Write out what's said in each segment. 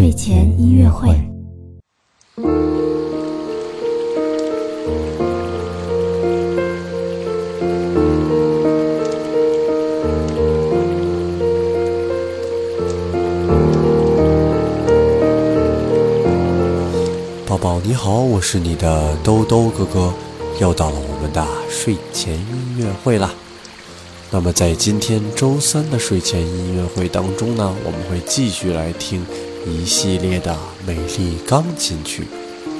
睡前音乐会。宝宝你好，我是你的兜兜哥哥，又到了我们的睡前音乐会啦。那么在今天周三的睡前音乐会当中呢，我们会继续来听一系列的美丽钢琴曲。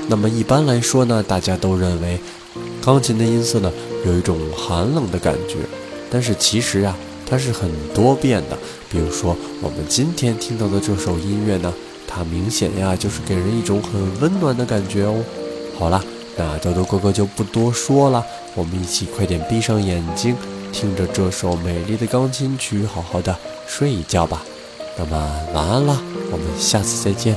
那么一般来说呢，大家都认为钢琴的音色呢有一种寒冷的感觉，但是其实啊，它是很多变的。比如说我们今天听到的这首音乐呢，它明显呀就是给人一种很温暖的感觉哦。好了，那豆豆哥哥就不多说了，我们一起快点闭上眼睛。听着这首美丽的钢琴曲，好好的睡一觉吧。那么晚安啦，我们下次再见。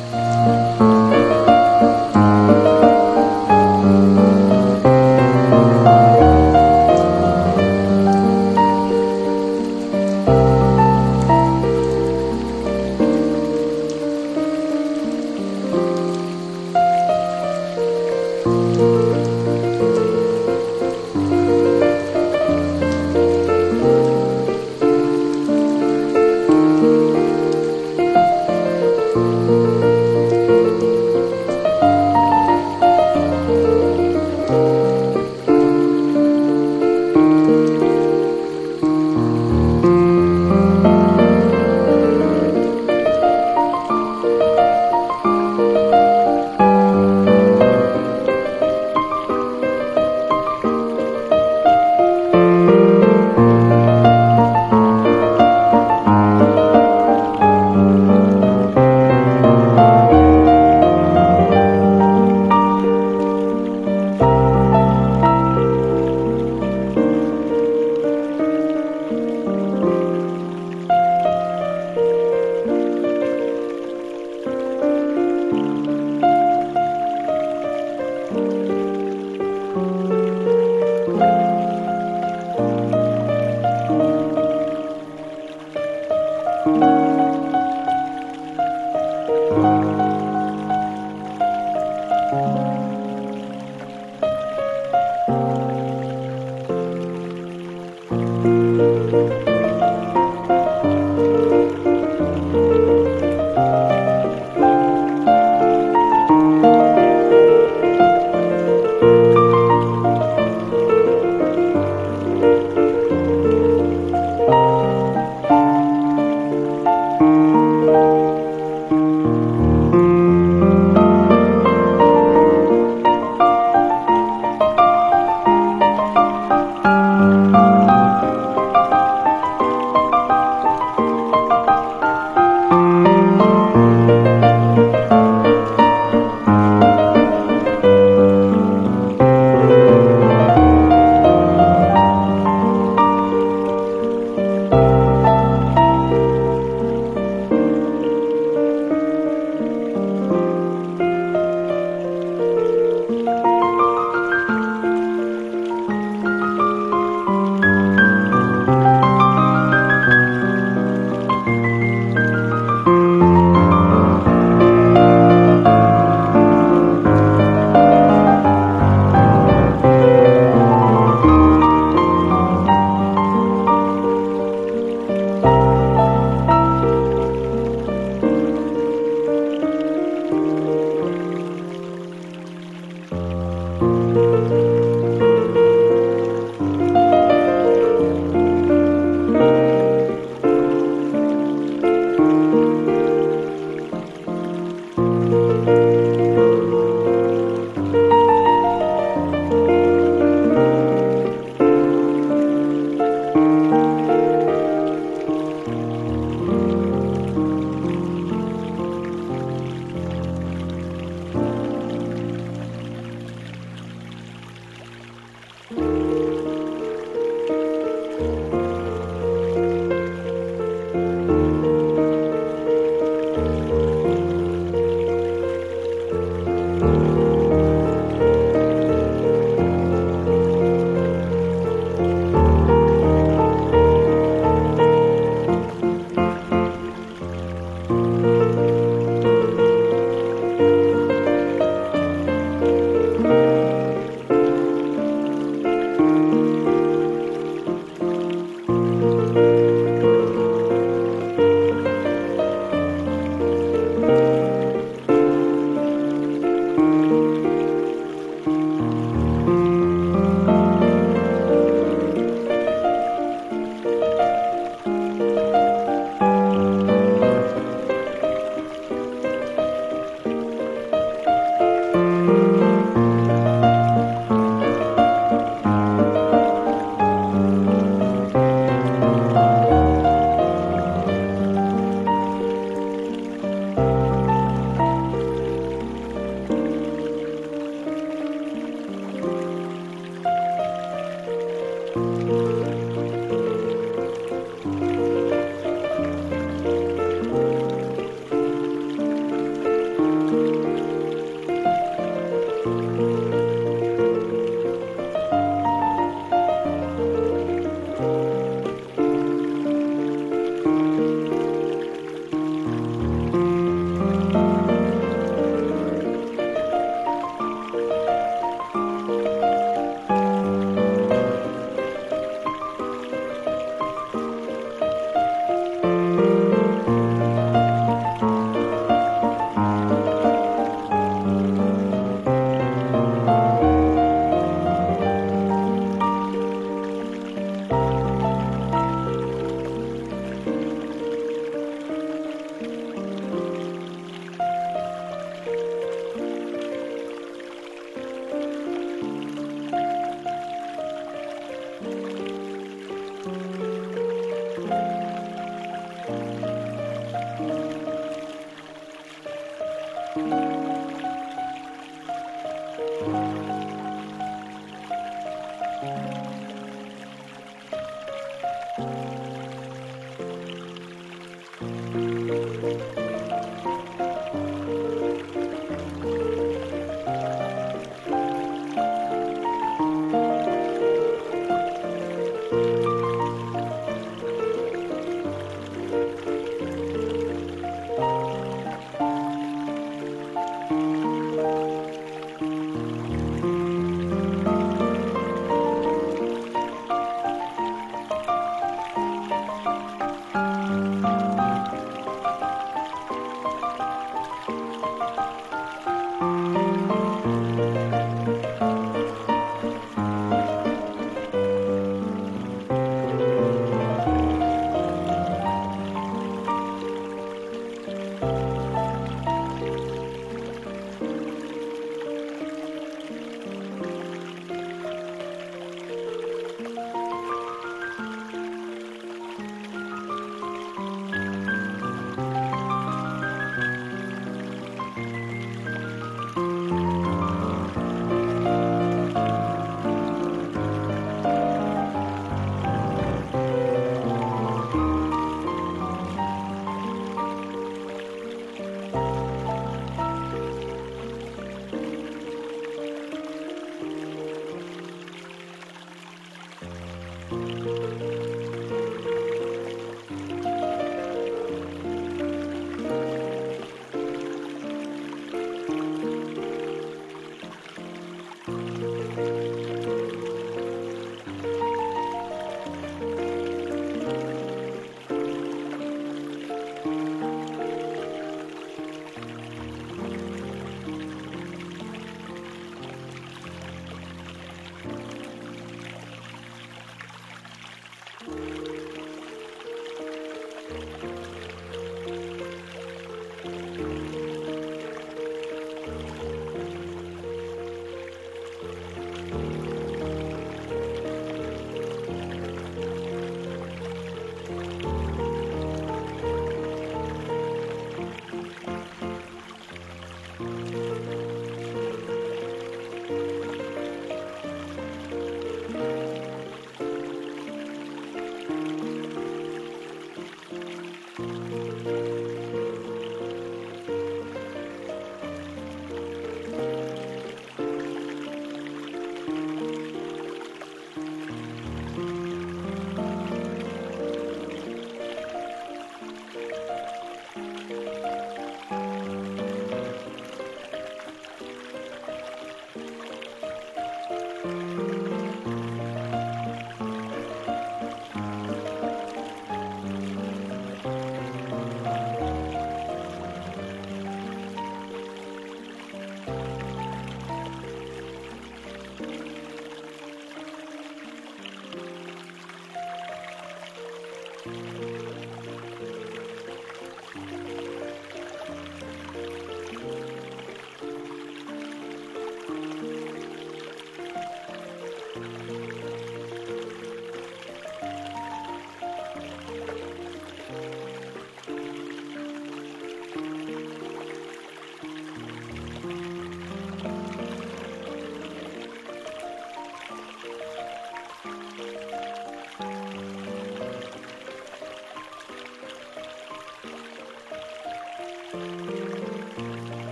Música Música